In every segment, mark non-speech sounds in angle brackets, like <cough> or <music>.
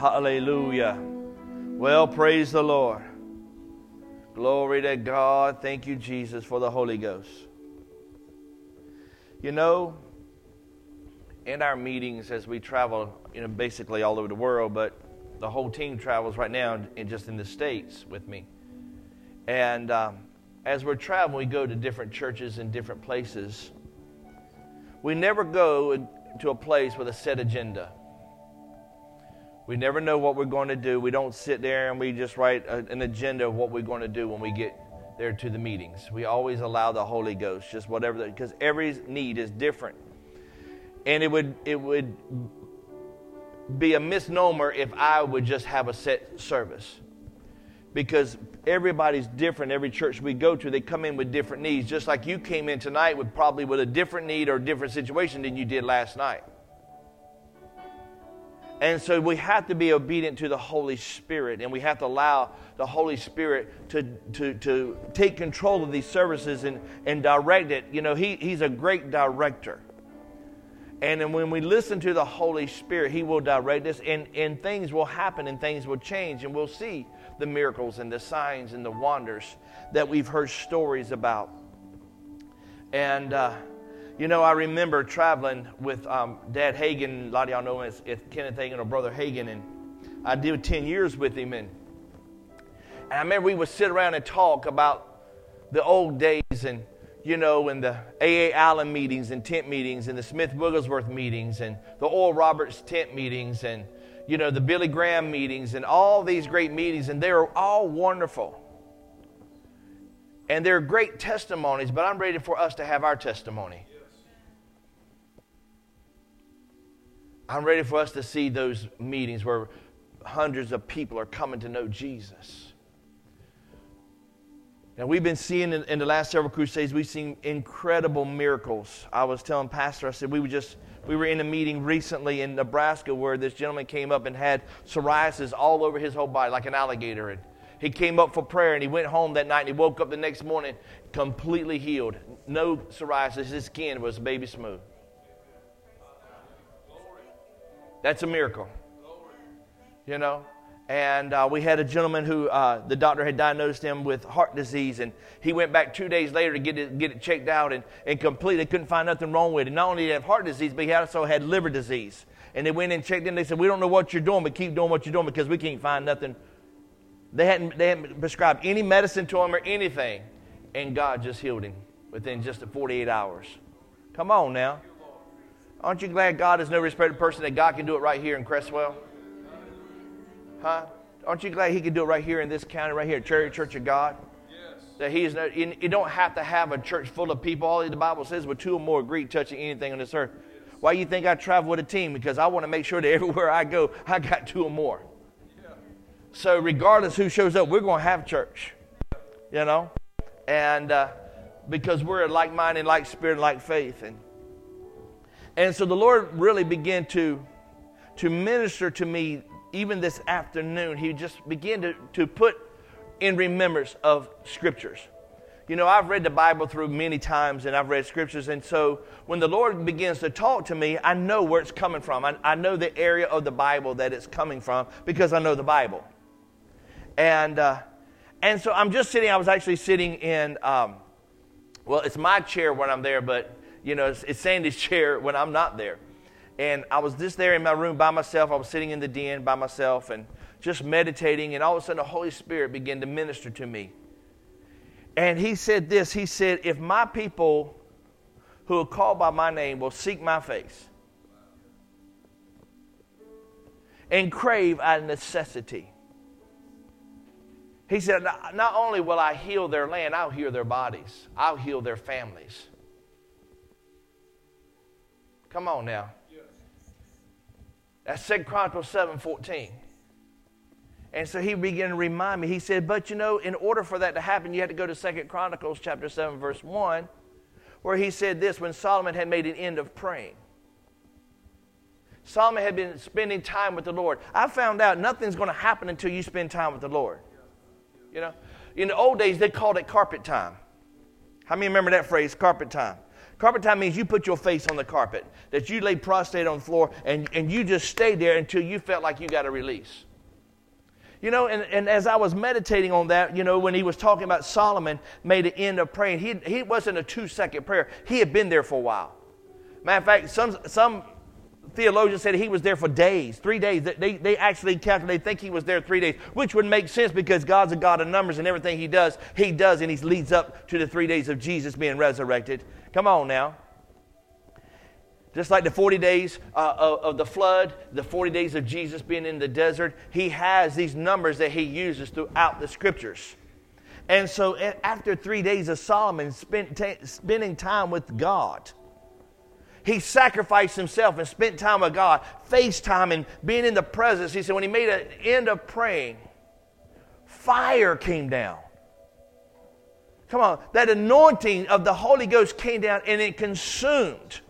Hallelujah. Well, praise the Lord. Glory to God. Thank you, Jesus, for the Holy Ghost. You know, in our meetings as we travel, you know, basically all over the world, but the whole team travels right now just in the States with me. And um, as we're traveling, we go to different churches in different places. We never go to a place with a set agenda. We never know what we're going to do. We don't sit there and we just write a, an agenda of what we're going to do when we get there to the meetings. We always allow the Holy Ghost, just whatever, because every need is different. And it would, it would be a misnomer if I would just have a set service. Because everybody's different. Every church we go to, they come in with different needs. Just like you came in tonight with probably with a different need or different situation than you did last night. And so we have to be obedient to the Holy Spirit, and we have to allow the Holy Spirit to, to, to take control of these services and, and direct it. You know, he, He's a great director. And then when we listen to the Holy Spirit, He will direct us, and, and things will happen and things will change, and we'll see the miracles and the signs and the wonders that we've heard stories about. And, uh, you know, I remember traveling with um, Dad Hagin, a lot of y'all know him as, as Kenneth Hagin or Brother Hagin, and I did 10 years with him. And, and I remember we would sit around and talk about the old days and, you know, and the A.A. Allen meetings and tent meetings and the Smith Wigglesworth meetings and the Oral Roberts tent meetings and, you know, the Billy Graham meetings and all these great meetings, and they're all wonderful. And they're great testimonies, but I'm ready for us to have our testimony. I'm ready for us to see those meetings where hundreds of people are coming to know Jesus. Now, we've been seeing in, in, the last several crusades, we've seen incredible miracles. I was telling Pastor, I said, we were just, we were in a meeting recently in Nebraska where this gentleman came up and had psoriasis all over his whole body, like an alligator. And he came up for prayer and he went home that night and he woke up the next morning completely healed. No psoriasis. His skin was baby smooth. That's a miracle. You know? And uh, we had a gentleman who uh, the doctor had diagnosed him with heart disease, and he went back two days later to get it, get it checked out and, and completely couldn't find nothing wrong with it. Not only did he have heart disease, but he also had liver disease. And they went and checked in. They said, We don't know what you're doing, but keep doing what you're doing because we can't find nothing. They hadn't, they hadn't prescribed any medicine to him or anything. And God just healed him within just 48 hours. Come on now. Aren't you glad God is no respected person that God can do it right here in Creswell? Huh? Aren't you glad He can do it right here in this county, right here at Cherry Church of God? Yes. That He is no, you, you don't have to have a church full of people. All the Bible says, with two or more agree touching anything on this earth. Yes. Why you think I travel with a team? Because I want to make sure that <laughs> everywhere I go, I got two or more. Yeah. So regardless who shows up, we're going to have church. You know, and uh, because we're a like-minded, like spirit, like faith, and and so the Lord really began to, to minister to me even this afternoon. He just began to, to put in remembrance of scriptures. You know, I've read the Bible through many times and I've read scriptures. And so when the Lord begins to talk to me, I know where it's coming from. I, I know the area of the Bible that it's coming from because I know the Bible. And, uh, and so I'm just sitting, I was actually sitting in, um, well, it's my chair when I'm there, but you know, it's, it's Sandy's chair when I'm not there. And I was just there in my room by myself. I was sitting in the den by myself and just meditating. And all of a sudden, the Holy Spirit began to minister to me. And he said this He said, If my people who are called by my name will seek my face and crave out of necessity, he said, Not only will I heal their land, I'll heal their bodies, I'll heal their families. Come on now. That's 2 Chronicles 7 14. And so he began to remind me. He said, But you know, in order for that to happen, you had to go to 2 Chronicles chapter 7, verse 1, where he said this when Solomon had made an end of praying. Solomon had been spending time with the Lord. I found out nothing's going to happen until you spend time with the Lord. You know, in the old days, they called it carpet time. How many remember that phrase, carpet time? Carpet time means you put your face on the carpet, that you lay prostrate on the floor, and, and you just stay there until you felt like you got a release. You know, and, and as I was meditating on that, you know, when he was talking about Solomon made an end of praying, he, he wasn't a two second prayer. He had been there for a while. Matter of fact, some, some theologians said he was there for days, three days. They, they actually they think he was there three days, which would make sense because God's a God of numbers and everything he does, he does, and he leads up to the three days of Jesus being resurrected. Come on now. Just like the 40 days uh, of, of, the flood, the 40 days of Jesus being in the desert, he has these numbers that he uses throughout the scriptures. And so after three days of Solomon spent t- spending time with God, he sacrificed himself and spent time with God, FaceTime and being in the presence. He said, when he made an end of praying, fire came down. Come on, that anointing of the Holy Ghost came down and it consumed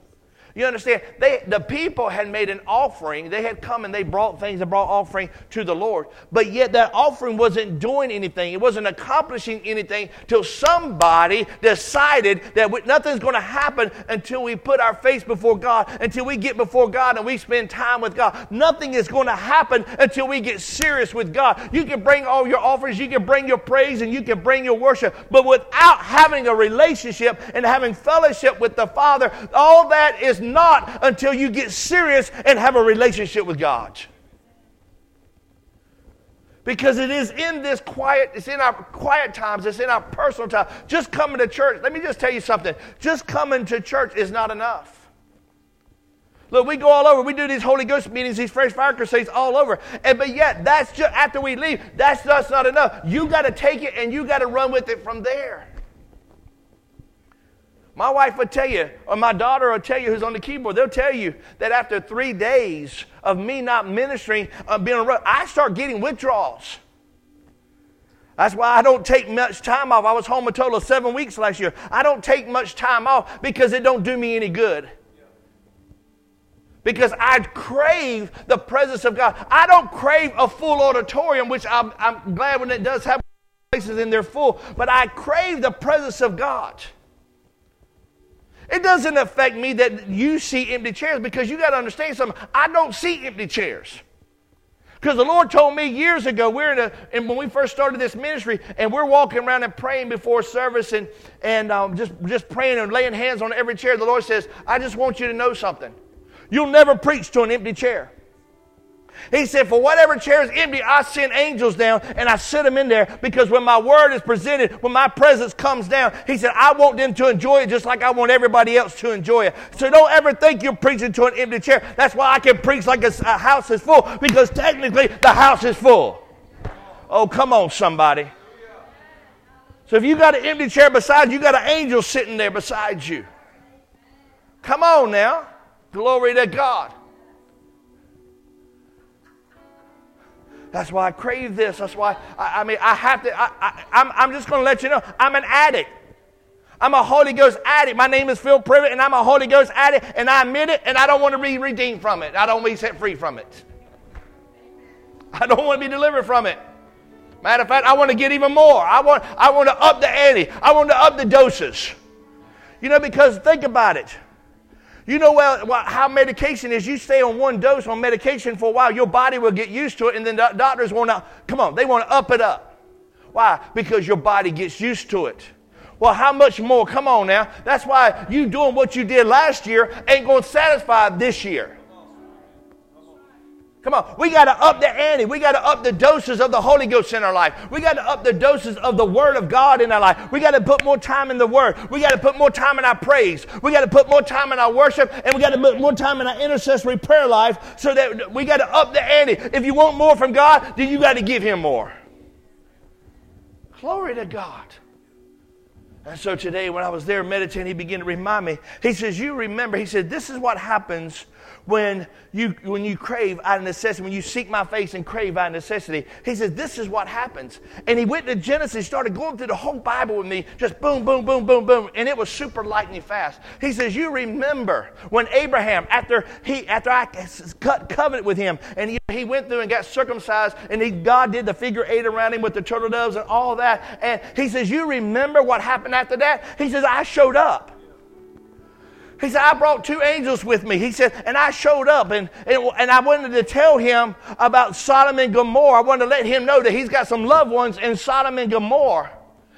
you understand? They, the people had made an offering. They had come and they brought things, they brought offering to the Lord. But yet that offering wasn't doing anything. It wasn't accomplishing anything till somebody decided that nothing's going to happen until we put our face before God, until we get before God and we spend time with God. Nothing is going to happen until we get serious with God. You can bring all your offerings, you can bring your praise, and you can bring your worship. But without having a relationship and having fellowship with the Father, all that is not until you get serious and have a relationship with God. Because it is in this quiet, it's in our quiet times, it's in our personal time. Just coming to church, let me just tell you something. Just coming to church is not enough. Look, we go all over. We do these Holy Ghost meetings, these fresh fire crusades all over. And but yet, that's just after we leave, that's just not enough. You got to take it and you got to run with it from there. My wife would tell you, or my daughter will tell you who's on the keyboard, they'll tell you that after three days of me not ministering, uh, being I start getting withdrawals. That's why I don't take much time off. I was home a total of seven weeks last year. I don't take much time off because it don't do me any good. Because I crave the presence of God. I don't crave a full auditorium, which I'm, I'm glad when it does have places in there full, but I crave the presence of God. It doesn't affect me that you see empty chairs because you got to understand something. I don't see empty chairs. Because the Lord told me years ago, we're in a, and when we first started this ministry, and we're walking around and praying before service and, and um, just, just praying and laying hands on every chair, the Lord says, I just want you to know something. You'll never preach to an empty chair. He said, For whatever chair is empty, I send angels down and I sit them in there because when my word is presented, when my presence comes down, he said, I want them to enjoy it just like I want everybody else to enjoy it. So don't ever think you're preaching to an empty chair. That's why I can preach like a, a house is full because technically the house is full. Oh, come on, somebody. So if you got an empty chair beside you, you got an angel sitting there beside you. Come on now. Glory to God. That's why I crave this. That's why, I, I mean, I have to, I, I, I'm, I'm just going to let you know, I'm an addict. I'm a Holy Ghost addict. My name is Phil Privet, and I'm a Holy Ghost addict, and I admit it, and I don't want to be redeemed from it. I don't want to be set free from it. I don't want to be delivered from it. Matter of fact, I want to get even more. I want, I want to up the ante. I want to up the doses. You know, because think about it. You know how medication is. You stay on one dose on medication for a while, your body will get used to it, and then the doctors want to, come on, they want to up it up. Why? Because your body gets used to it. Well, how much more? Come on now. That's why you doing what you did last year ain't going to satisfy this year. Come on, we got to up the ante. We got to up the doses of the Holy Ghost in our life. We got to up the doses of the Word of God in our life. We got to put more time in the Word. We got to put more time in our praise. We got to put more time in our worship, and we got to put more time in our intercessory prayer life so that we got to up the ante. If you want more from God, then you got to give Him more. Glory to God. And so today, when I was there meditating, he began to remind me. He says, You remember, he said, This is what happens when you, when you crave out of necessity, when you seek my face and crave out of necessity. He says, This is what happens. And he went to Genesis, started going through the whole Bible with me, just boom, boom, boom, boom, boom. And it was super lightning fast. He says, You remember when Abraham, after he after I cut covenant with him, and he, he went through and got circumcised, and he, God did the figure eight around him with the turtle doves and all that. And he says, You remember what happened after that? He says, I showed up. He said, I brought two angels with me. He said, and I showed up and, and, and, I wanted to tell him about Sodom and Gomorrah. I wanted to let him know that he's got some loved ones in Sodom and Gomorrah.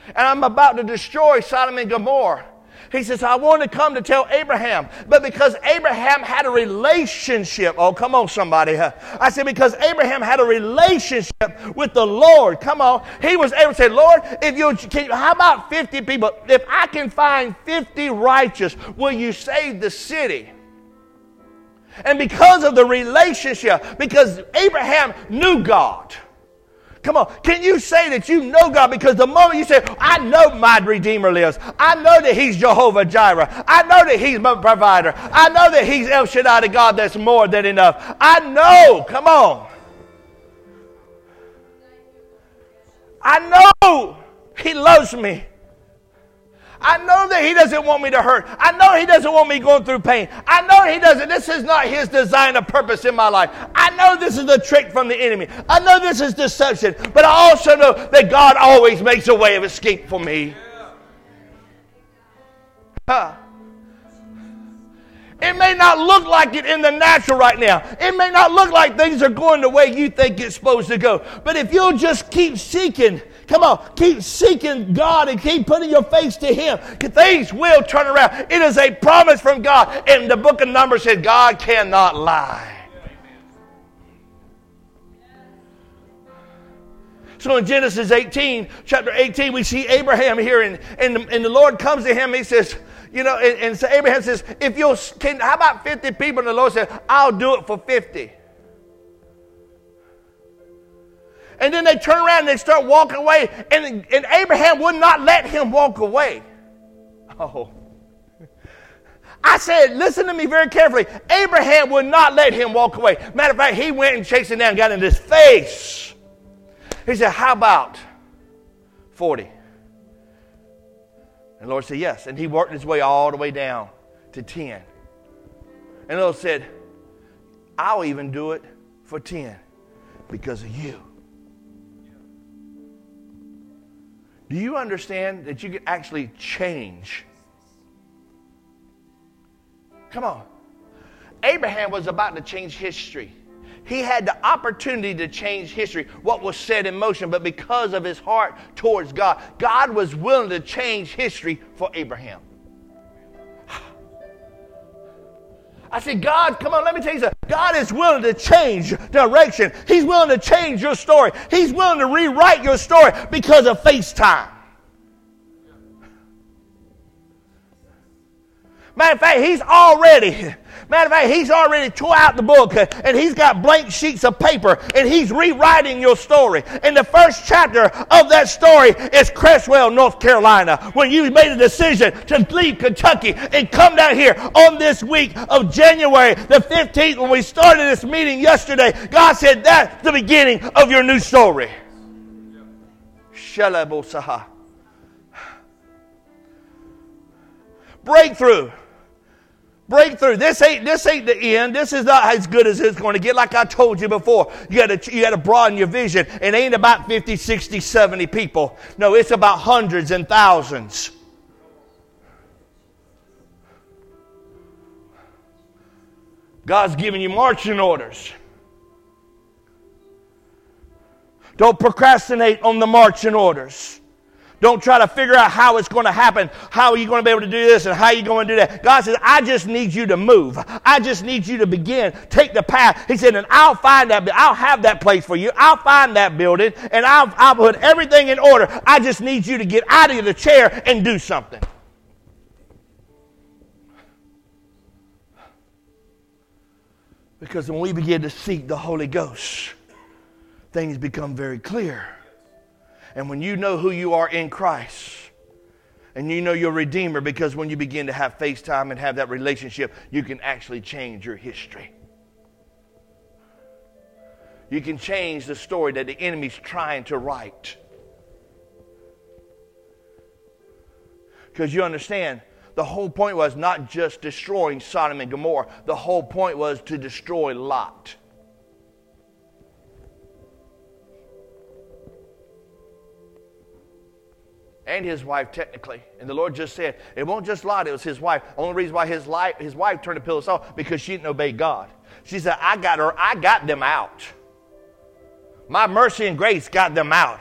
And I'm about to destroy Sodom and Gomorrah. He says, I want to come to tell Abraham. But because Abraham had a relationship, oh, come on, somebody. I said, because Abraham had a relationship with the Lord, come on, he was able to say, Lord, if you can, how about 50 people? If I can find 50 righteous, will you save the city? And because of the relationship, because Abraham knew God. Come on. Can you say that you know God? Because the moment you say, I know my Redeemer lives. I know that He's Jehovah Jireh. I know that He's my provider. I know that He's El Shaddai, the God that's more than enough. I know. Come on. I know He loves me. I know that He doesn't want me to hurt. I know He doesn't want me going through pain. I know He doesn't. This is not His design or purpose in my life. I know this is a trick from the enemy. I know this is deception. But I also know that God always makes a way of escape for me. Huh. It may not look like it in the natural right now. It may not look like things are going the way you think it's supposed to go. But if you'll just keep seeking Come on, keep seeking God and keep putting your face to Him. Things will turn around. It is a promise from God. And the book of Numbers said, God cannot lie. So in Genesis 18, chapter 18, we see Abraham here, and, and, the, and the Lord comes to him. He says, you know, and, and so Abraham says, if you'll, can, how about 50 people? And the Lord said, I'll do it for 50. And then they turn around and they start walking away. And, and Abraham would not let him walk away. Oh. I said, listen to me very carefully. Abraham would not let him walk away. Matter of fact, he went and chased him down, and got in his face. He said, How about 40? And the Lord said, Yes. And he worked his way all the way down to 10. And the Lord said, I'll even do it for 10 because of you. Do you understand that you can actually change? Come on. Abraham was about to change history. He had the opportunity to change history, what was set in motion, but because of his heart towards God, God was willing to change history for Abraham. <sighs> I said, God, come on, let me tell you something. God is willing to change direction. He's willing to change your story. He's willing to rewrite your story because of FaceTime. Matter of fact, he's already Matter of fact, he's already tore out the book and he's got blank sheets of paper and he's rewriting your story. And the first chapter of that story is Creswell, North Carolina, when you made a decision to leave Kentucky and come down here on this week of January the 15th when we started this meeting yesterday. God said that's the beginning of your new story. Breakthrough breakthrough. This ain't this ain't the end. This is not as good as it's going to get. Like I told you before, you got to you got to broaden your vision. It ain't about 50, 60, 70 people. No, it's about hundreds and thousands. God's giving you marching orders. Don't procrastinate on the marching orders. Don't try to figure out how it's going to happen. How are you going to be able to do this and how are you going to do that? God says, I just need you to move. I just need you to begin. Take the path. He said, and I'll find that, I'll have that place for you. I'll find that building and I'll, I'll put everything in order. I just need you to get out of the chair and do something. Because when we begin to seek the Holy Ghost, things become very clear. And when you know who you are in Christ, and you know your Redeemer, because when you begin to have FaceTime and have that relationship, you can actually change your history. You can change the story that the enemy's trying to write. Because you understand, the whole point was not just destroying Sodom and Gomorrah, the whole point was to destroy Lot. And his wife technically. And the Lord just said, it won't just Lot, it was his wife. Only reason why his, life, his wife turned the pillows off because she didn't obey God. She said, I got her, I got them out. My mercy and grace got them out.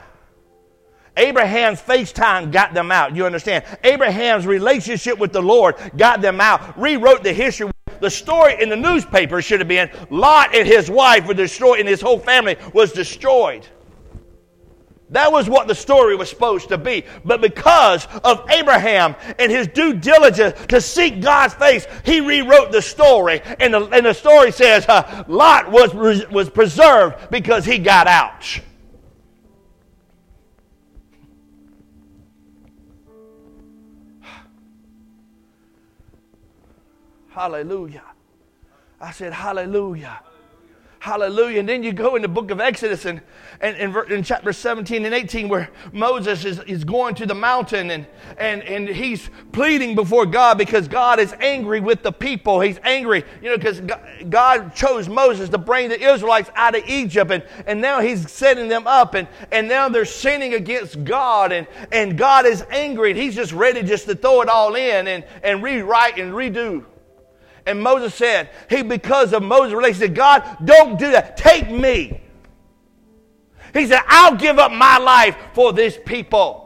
Abraham's FaceTime got them out. You understand? Abraham's relationship with the Lord got them out. Rewrote the history. The story in the newspaper should have been Lot and his wife were destroyed and his whole family was destroyed. That was what the story was supposed to be. But because of Abraham and his due diligence to seek God's face, he rewrote the story. And the, and the story says uh, Lot was, was preserved because he got out. <sighs> Hallelujah. I said, Hallelujah. Hallelujah. And then you go in the book of Exodus and, and, and in chapter 17 and 18 where Moses is, is going to the mountain and, and, and he's pleading before God because God is angry with the people. He's angry, you know, because God chose Moses to bring the Israelites out of Egypt and, and now he's setting them up and, and now they're sinning against God and, and God is angry and he's just ready just to throw it all in and, and rewrite and redo. And Moses said, He, because of Moses' relationship, God, don't do that. Take me. He said, I'll give up my life for this people.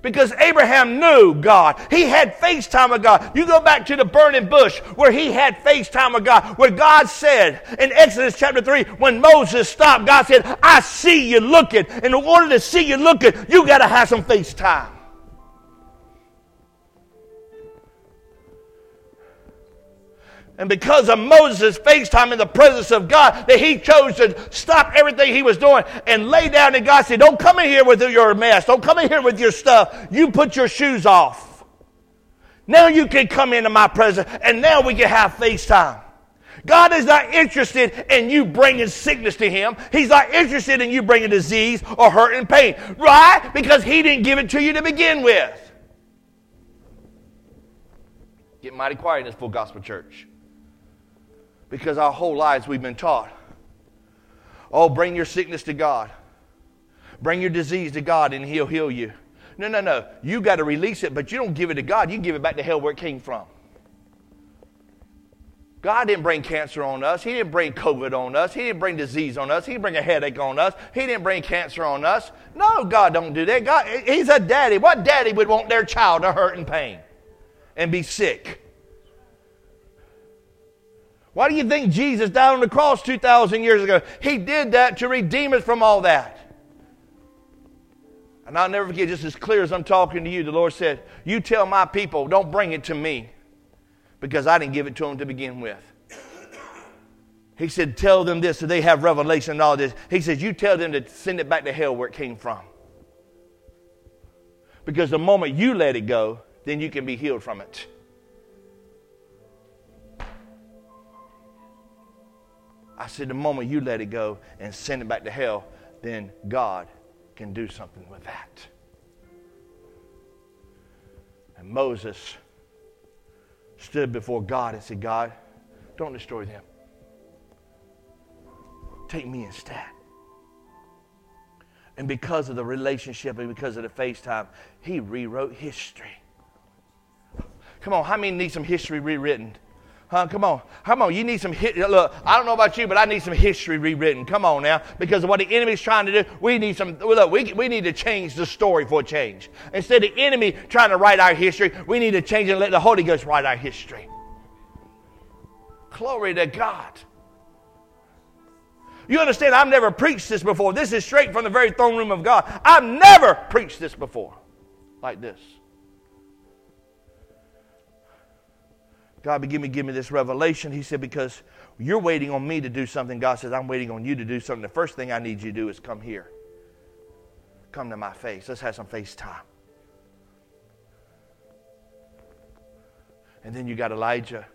Because Abraham knew God. He had FaceTime with God. You go back to the burning bush where he had FaceTime with God, where God said in Exodus chapter 3, when Moses stopped, God said, I see you looking. And in order to see you looking, you got to have some FaceTime. And because of Moses' FaceTime in the presence of God, that he chose to stop everything he was doing and lay down and God said, Don't come in here with your mess. Don't come in here with your stuff. You put your shoes off. Now you can come into my presence and now we can have FaceTime. God is not interested in you bringing sickness to him. He's not interested in you bringing disease or hurt and pain. Right? Because he didn't give it to you to begin with. Get mighty quiet in this full gospel church because our whole lives we've been taught oh, bring your sickness to God, bring your disease to God, and He'll heal you. No, no, no. You got to release it, but you don't give it to God. You give it back to hell where it came from. God didn't bring cancer on us. He didn't bring COVID on us. He didn't bring disease on us. He didn't bring a headache on us. He didn't bring cancer on us. No, God don't do that. God, He's a daddy. What daddy would want their child to hurt and pain and be sick? Why do you think Jesus died on the cross 2,000 years ago? He did that to redeem us from all that. And I'll never forget, just as clear as I'm talking to you, the Lord said, You tell my people, don't bring it to me because I didn't give it to them to begin with. He said, Tell them this so they have revelation and all this. He says, You tell them to send it back to hell where it came from. Because the moment you let it go, then you can be healed from it. I said, the moment you let it go and send it back to hell, then God can do something with that. And Moses stood before God and said, God, don't destroy them. Take me instead. And because of the relationship and because of the FaceTime, he rewrote history. Come on, how many need some history rewritten? Huh? Come on. Come on. You need some hit. Look, I don't know about you, but I need some history rewritten. Come on now. Because of what the enemy's trying to do, we need some. Look, we, we need to change the story for a change. Instead of the enemy trying to write our history, we need to change and let the Holy Ghost write our history. Glory to God. You understand, I've never preached this before. This is straight from the very throne room of God. I've never preached this before like this. God began to give me this revelation. He said, Because you're waiting on me to do something, God says, I'm waiting on you to do something. The first thing I need you to do is come here. Come to my face. Let's have some face time. And then you got Elijah.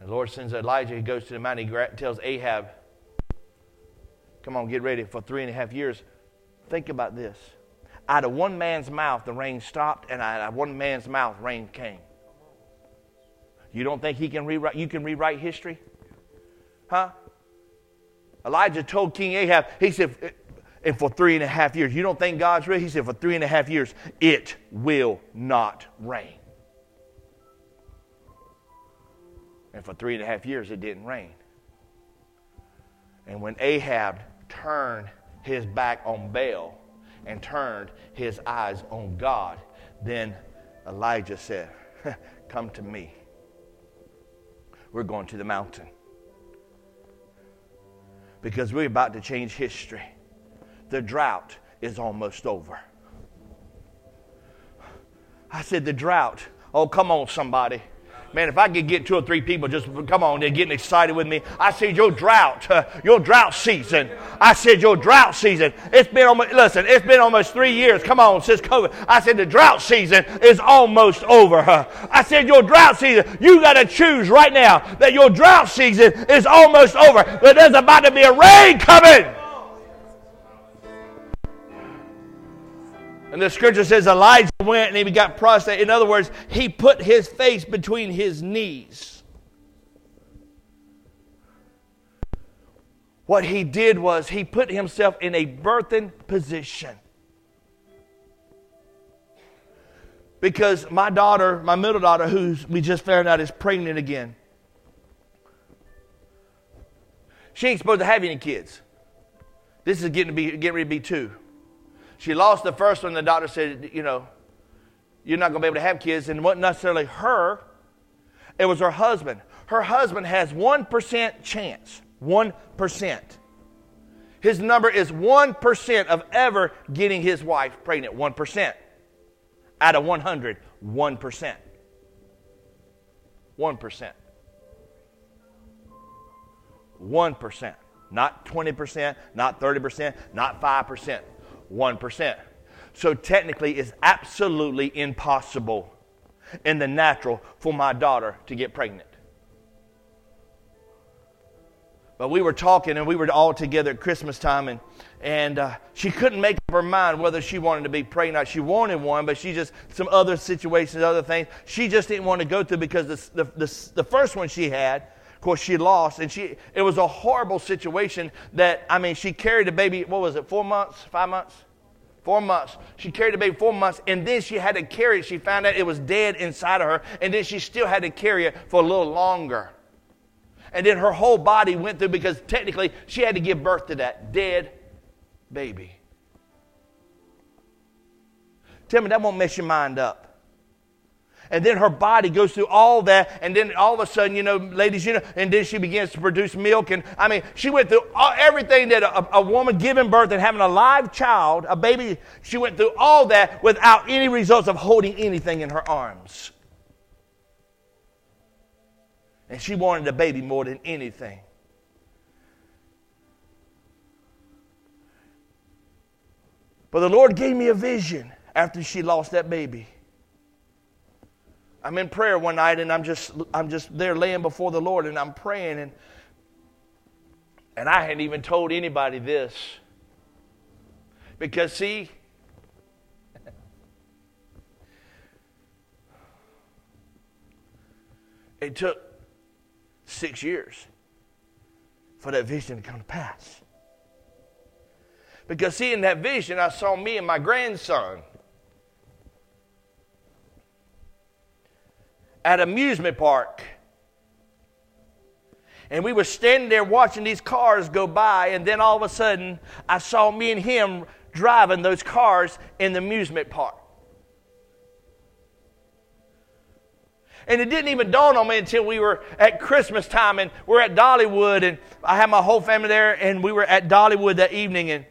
The Lord sends Elijah. He goes to the mountain. He tells Ahab, Come on, get ready for three and a half years. Think about this out of one man's mouth the rain stopped, and out of one man's mouth rain came. You don't think he can rewrite? You can rewrite history, huh? Elijah told King Ahab, he said, and for three and a half years, you don't think God's real? He said, for three and a half years, it will not rain. And for three and a half years, it didn't rain. And when Ahab turned his back on Baal and turned his eyes on God, then Elijah said, <laughs> Come to me. We're going to the mountain. Because we're about to change history. The drought is almost over. I said, The drought. Oh, come on, somebody. Man, if I could get two or three people just come on, they're getting excited with me. I said, Your drought, uh, your drought season. I said, Your drought season. It's been almost, listen, it's been almost three years. Come on, since COVID. I said, The drought season is almost over. I said, Your drought season, you got to choose right now that your drought season is almost over. But there's about to be a rain coming. And the scripture says Elijah went and he got prostrate. In other words, he put his face between his knees. What he did was he put himself in a birthing position. Because my daughter, my middle daughter, who we just found out is pregnant again, she ain't supposed to have any kids. This is getting to be getting ready to be two. She lost the first one. The doctor said, you know, you're not going to be able to have kids. And it wasn't necessarily her, it was her husband. Her husband has 1% chance. 1%. His number is 1% of ever getting his wife pregnant. 1%. Out of 100, 1%. 1%. 1%. Not 20%, not 30%, not 5%. 1%. So technically, it's absolutely impossible in the natural for my daughter to get pregnant. But we were talking and we were all together at Christmas time, and, and uh, she couldn't make up her mind whether she wanted to be pregnant. or not. She wanted one, but she just, some other situations, other things, she just didn't want to go through because the, the, the, the first one she had, course, she lost, and she it was a horrible situation that, I mean, she carried a baby, what was it, four months, five months? Four months. She carried the baby four months, and then she had to carry it. She found out it was dead inside of her, and then she still had to carry it for a little longer. And then her whole body went through because technically she had to give birth to that dead baby. Tell me that won't mess your mind up and then her body goes through all that, and then all of a sudden, you know, ladies, you know, and then she begins to produce milk. And I mean, she went through all, everything that a, a woman giving birth and having a live child, a baby, she went through all that without any results of holding anything in her arms. And she wanted a baby more than anything. But the Lord gave me a vision after she lost that baby. I'm in prayer one night and I'm just I'm just there laying before the Lord and I'm praying and and I hadn't even told anybody this. Because see <laughs> it took 6 years for that vision to come to pass. Because see in that vision I saw me and my grandson at amusement park. And we were standing there watching these cars go by, and then all of a sudden, I saw me and him driving those cars in the amusement park. And it didn't even dawn on me until we were at Christmas time and we're at Dollywood and I had my whole family there and we were at Dollywood that evening and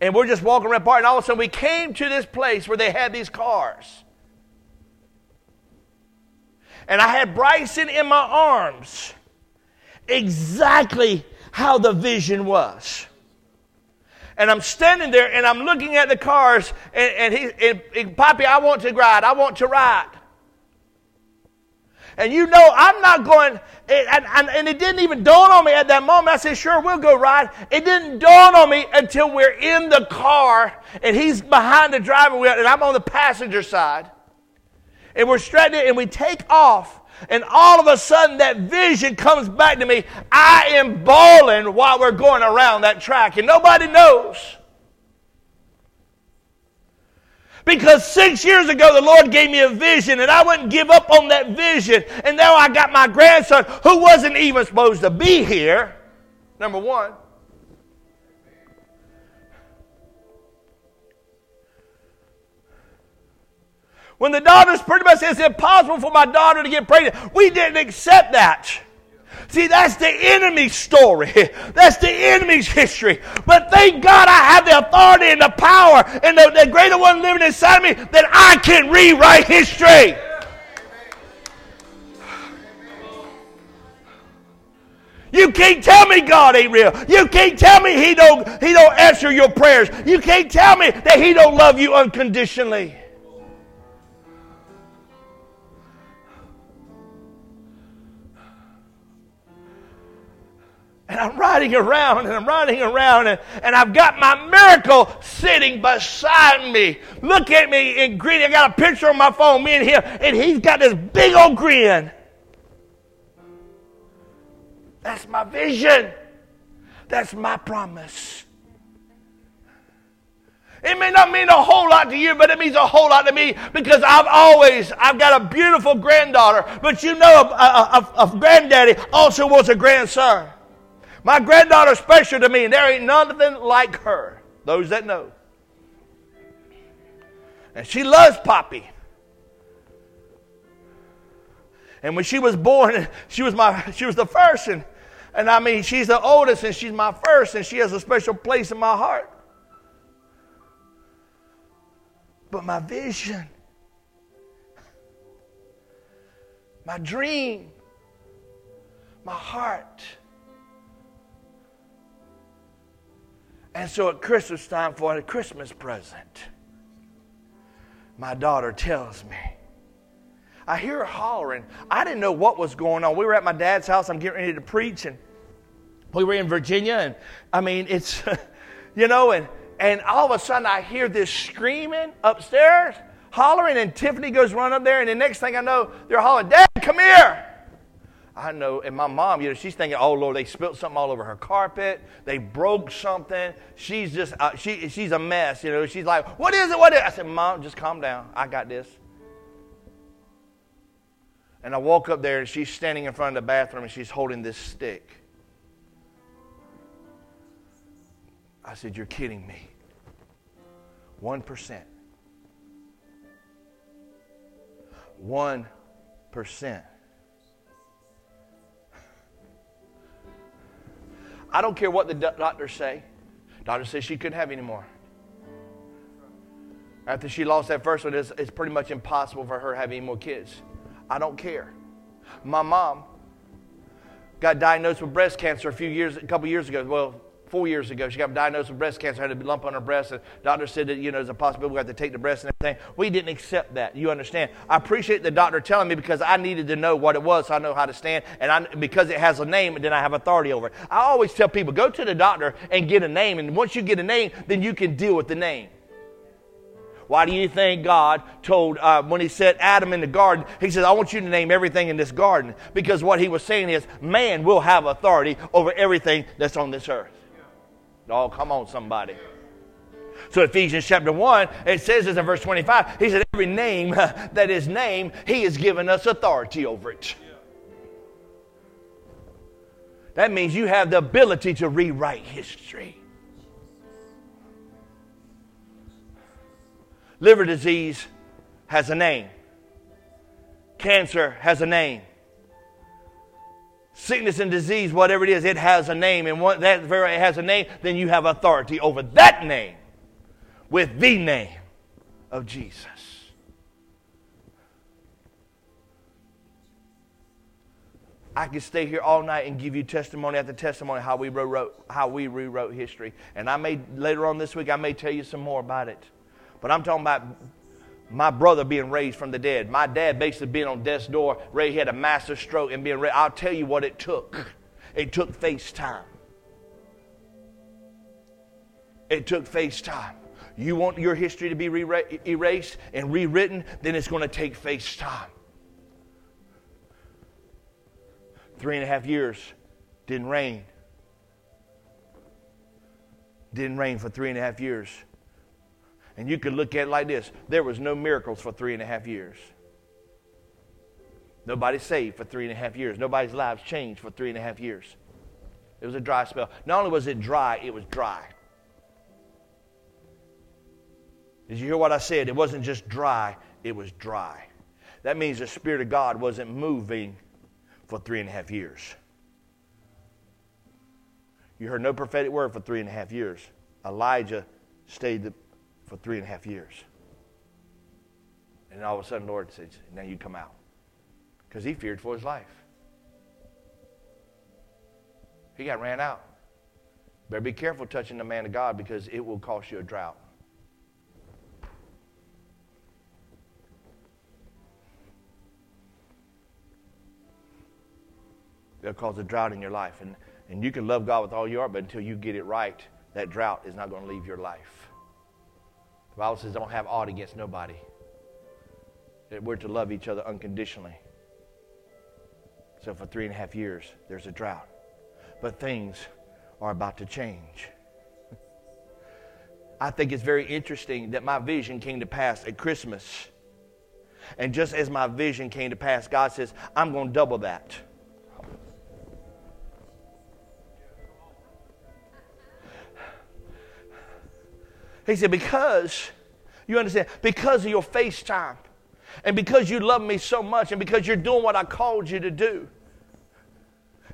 and we're just walking around park and all of a sudden we came to this place where they had these cars and I had Bryson in my arms. Exactly how the vision was. And I'm standing there and I'm looking at the cars, and, and he, and, and Poppy, I want to ride. I want to ride. And you know, I'm not going, and, and, and, it didn't even dawn on me at that moment. I said, sure, we'll go ride. It didn't dawn on me until we're in the car and he's behind the driving wheel and I'm on the passenger side and we're straight and we take off And all of a sudden, that vision comes back to me. I am bawling while we're going around that track, and nobody knows. Because six years ago, the Lord gave me a vision, and I wouldn't give up on that vision. And now I got my grandson who wasn't even supposed to be here. Number one. When the daughters pretty much said it's impossible for my daughter to get pregnant, we didn't accept that. See, that's the enemy's story. <laughs> That's the enemy's history. But thank God I have the authority and the power and the, the greater one living inside of me that I can rewrite history. You can't tell me God ain't real. You can't tell me He don't He don't answer your prayers. You can't tell me that He don't love you unconditionally. And I'm riding around and I'm riding around and, and I've got my miracle sitting beside me. Look at me and grinning. I got a picture on my phone, me and him, and he's got this big old grin. That's my vision. That's my promise. It may not mean a whole lot to you, but it means a whole lot to me because I've always, I've got a beautiful granddaughter, but you know a, a, a, a granddaddy also wants a grandson. My granddaughter's special to me, and there ain't nothing like her. Those that know. And she loves Poppy. And when she was born, <laughs> she was my she was the first, and, and I mean she's the oldest and she's my first, and she has a special place in my heart. But my vision, my dream, my heart And so at Christmas time for a Christmas present, my daughter tells me, I hear her hollering. I didn't know what was going on. We were at my dad's house. I'm getting ready to preach, and we were in Virginia. And I mean, it's, <laughs> you know, and, and all of a sudden I hear this screaming upstairs, hollering, and Tiffany goes run up there. And the next thing I know, they're hollering, Dad, come here. I know, and my mom, you know, she's thinking, oh Lord, they spilled something all over her carpet. They broke something. She's just, uh, she, she's a mess. You know, she's like, what is it? What is it? I said, Mom, just calm down. I got this. And I walk up there, and she's standing in front of the bathroom, and she's holding this stick. I said, You're kidding me. 1%. 1%. I don't care what the doctors say. Doctor says she couldn't have any more. After she lost that first one, it's, it's pretty much impossible for her to have any more kids. I don't care. My mom got diagnosed with breast cancer a few years, a couple years ago. Well, four years ago. She got diagnosed with breast cancer, had a lump on her breast, and doctor said that, you know, there's a possibility we have to take the breast and everything. We didn't accept that. You understand? I appreciate the doctor telling me because I needed to know what it was so I know how to stand. And I, because it has a name, and then I have authority over it. I always tell people, go to the doctor and get a name. And once you get a name, then you can deal with the name. Why do you think God told, uh, when He set Adam in the garden, He says, I want you to name everything in this garden? Because what He was saying is, man will have authority over everything that's on this earth. Oh, come on, somebody. So Ephesians chapter 1, it says this in verse 25. He said, Every name <laughs> that is named, he has given us authority over it. That means you have the ability to rewrite history. Liver disease has a name. Cancer has a name sickness and disease, whatever it is, it has a name. And that very has a name, then you have authority over that name with the name of Jesus. I could stay here all night and give you testimony after testimony how we rewrote how we rewrote history. And I may later on this week I may tell you some more about it. But I'm talking about my brother being raised from the dead. My dad basically being on death's door, Ray had a massive stroke and being raised. I'll tell you what it took. It took FaceTime. It took FaceTime. You want your history to be erased and rewritten, then it's going to take FaceTime. three and a half years, didn't rain. Didn't rain for three and a half years. And you could look at it like this there was no miracles for three and a half years. Nobody saved for three and a half years. Nobody's lives changed for three and a half years. It was a dry spell. Not only was it dry, it was dry. Did you hear what I said? It wasn't just dry, it was dry. That means the Spirit of God wasn't moving for three and a half years. You heard no prophetic word for three and a half years. Elijah stayed for three and a half years. And all of a sudden, Lord says, Now you come out. Because he feared for his life. He got ran out. Better be careful touching the man of God because it will cost you a drought. It'll cause a drought in your life. And, and you can love God with all your heart, but until you get it right, that drought is not going to leave your life. The Bible says, don't have aught against nobody. That we're to love each other unconditionally. So for three and a half years, there's a drought. But things are about to change. <laughs> I think it's very interesting that my vision came to pass at Christmas. And just as my vision came to pass, God says, I'm going to double that. He said, Because, you understand, because of your FaceTime, and because you love me so much, and because you're doing what I called you to do.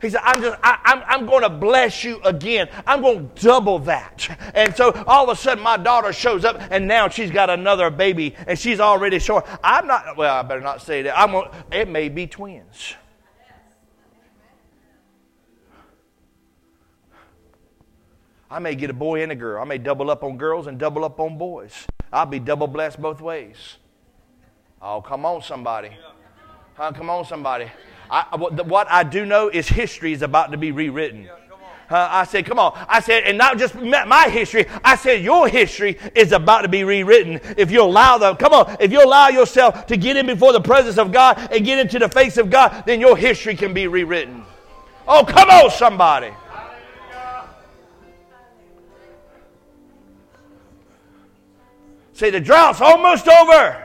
He said, I'm just, I, am I'm, I'm going to bless you again. I'm going to double that. And so all of a sudden my daughter shows up and now she's got another baby and she's already showing. I'm not, well, I better not say that. I'm going, it may be twins. I may get a boy and a girl. I may double up on girls and double up on boys. I'll be double blessed both ways. Oh, come on, somebody. Huh, come on, somebody. I, what I do know is history is about to be rewritten. Uh, I said, come on. I said, and not just my history. I said, your history is about to be rewritten if you allow them. Come on. If you allow yourself to get in before the presence of God and get into the face of God, then your history can be rewritten. Oh, come on, somebody. Say, the drought's almost over.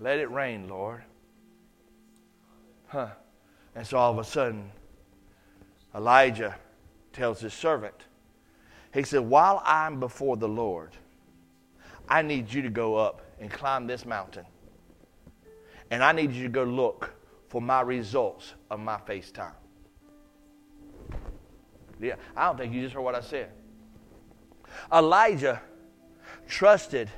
Let it rain, Lord. Huh. And so all of a sudden, Elijah tells his servant, he said, While I'm before the Lord, I need you to go up and climb this mountain. And I need you to go look for my results of my FaceTime. Yeah, I don't think you just heard what I said. Elijah trusted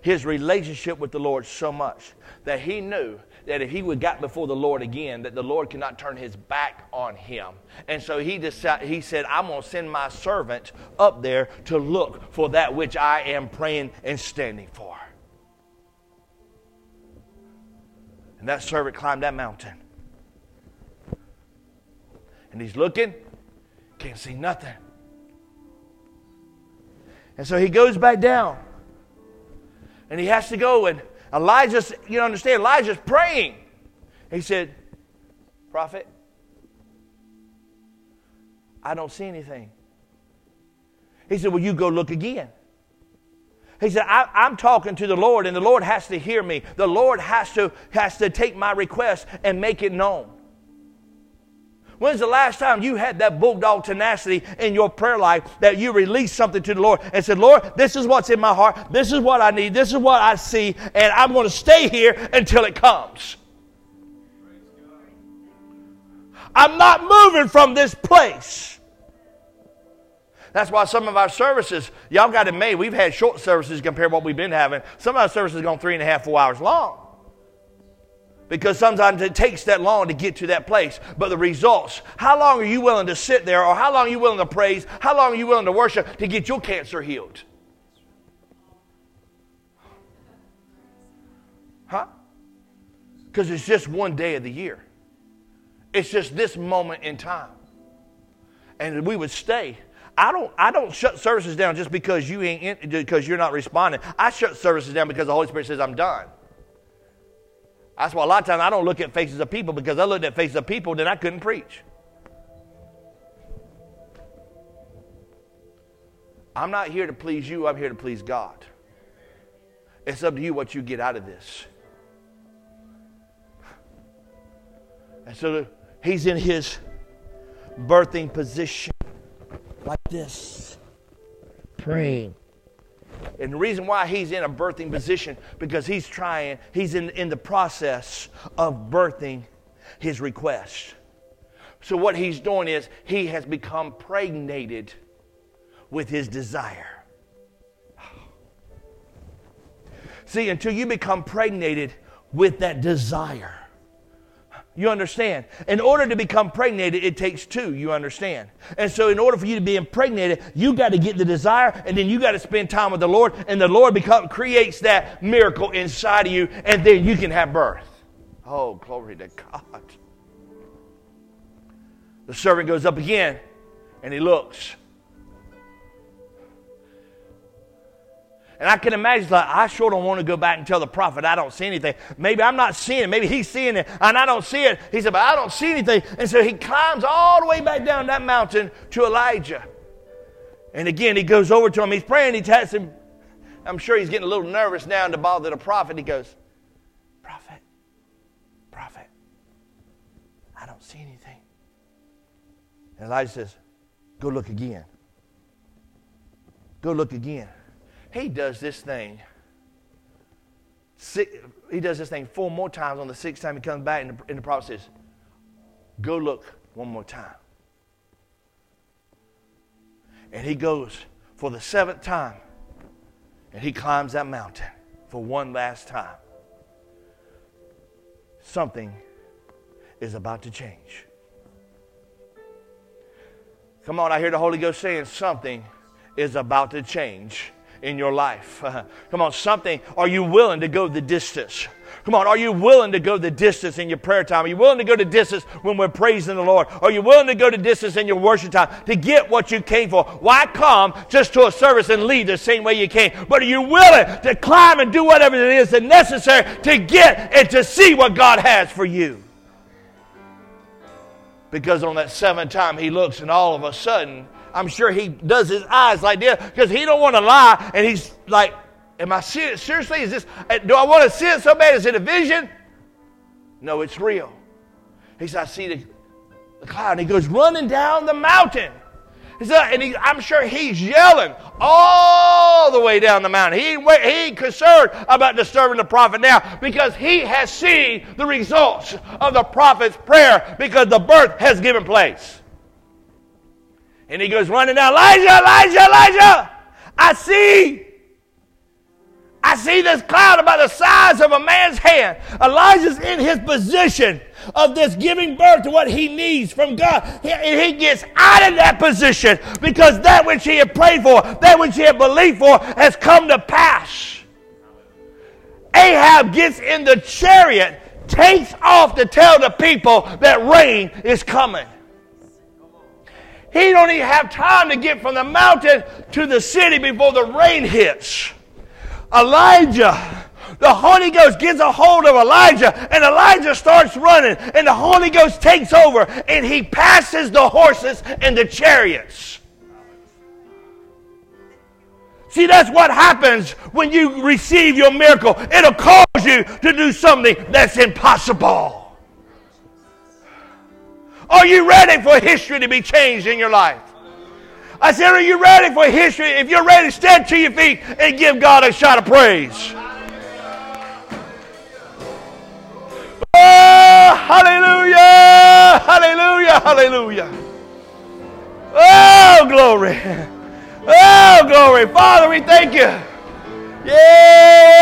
his relationship with the Lord so much that he knew that if he would got before the Lord again, that the Lord could not turn his back on him. And so he decided, he said, I'm going to send my servant up there to look for that which I am praying and standing for. And that servant climbed that mountain. And he's looking, can't see nothing. And so he goes back down. And he has to go. And Elijah's, you understand, Elijah's praying. He said, Prophet, I don't see anything. He said, Well, you go look again. He said, I, am talking to the Lord, and the Lord has to hear me. The Lord has to, has to take my request and make it known. When's the last time you had that bulldog tenacity in your prayer life that you released something to the Lord and said, Lord, this is what's in my heart. This is what I need. This is what I see. And I'm going to stay here until it comes. I'm not moving from this place. That's why some of our services, y'all got it made. We've had short services compared to what we've been having. Some of our services gone three and a half, four hours long because sometimes it takes that long to get to that place. But the results, how long are you willing to sit there, or how long are you willing to praise, how long are you willing to worship to get your cancer healed? Huh? Because it's just one day of the year, it's just this moment in time. And we would stay. I don't, I don't shut services down just because you ain't in, because you're not responding. I shut services down because the Holy Spirit says I'm done. That's why a lot of times I don't look at faces of people because I looked at faces of people, then I couldn't preach. I'm not here to please you, I'm here to please God. It's up to you what you get out of this. And so he's in his birthing position like this, praying. And the reason why he's in a birthing position because he's trying, he's in, in the process of birthing his request. So what he's doing is he has become pregnated with his desire. See, until you become pregnated with that desire, you understand? In order to become pregnant, it takes two. You understand? And so, in order for you to be impregnated, you got to get the desire, and then you got to spend time with the Lord, and the Lord become, creates that miracle inside of you, and then you can have birth. Oh, glory to God. The servant goes up again, and he looks. And I can imagine, like, I sure don't want to go back and tell the prophet I don't see anything. Maybe I'm not seeing it. Maybe he's seeing it and I don't see it. He said, but I don't see anything. And so he climbs all the way back down that mountain to Elijah. And again, he goes over to him. He's praying. He tells him, I'm sure he's getting a little nervous now to bother the prophet. He goes, Prophet, prophet, I don't see anything. And Elijah says, Go look again. Go look again. He does this thing. Six, he does this thing four more times. On the sixth time, he comes back, and the, and the prophet says, Go look one more time. And he goes for the seventh time, and he climbs that mountain for one last time. Something is about to change. Come on, I hear the Holy Ghost saying something is about to change in your life. <laughs> Come on, something. Are you willing to go the distance? Come on, are you willing to go the distance in your prayer time? Are you willing to go the distance when we're praising the Lord? Are you willing to go the distance in your worship time to get what you came for? Why come just to a service and leave the same way you came? But are you willing to climb and do whatever it is that's necessary to get and to see what God has for you? Because on that seventh time he looks and all of a sudden I'm sure he does his eyes like this because he don't want to lie. And he's like, am I it? Seriously, is this, uh, do I want to see it so bad? Is it a vision? No, it's real. He said, I see the, the cloud. And he goes running down the mountain. and he, I'm sure he's yelling all the way down the mountain. He, he ain't concerned about disturbing the prophet now because he has seen the results of the prophet's prayer because the birth has given place. And he goes running down, Elijah, Elijah, Elijah, I see. I see this cloud about the size of a man's hand. Elijah's in his position of this giving birth to what he needs from God. And he gets out of that position because that which he had prayed for, that which he had believed for, has come to pass. Ahab gets in the chariot, takes off to tell the people that rain is coming. He don't even have time to get from the mountain to the city before the rain hits. Elijah, the Holy Ghost gets a hold of Elijah, and Elijah starts running, and the Holy Ghost takes over, and he passes the horses and the chariots. See, that's what happens when you receive your miracle. It'll cause you to do something that's impossible. Are you ready for history to be changed in your life? I said, Are you ready for history? If you're ready, stand to your feet and give God a shout of praise. Oh, hallelujah! Hallelujah! Hallelujah! Oh, glory! Oh, glory! Father, we thank you. Yes.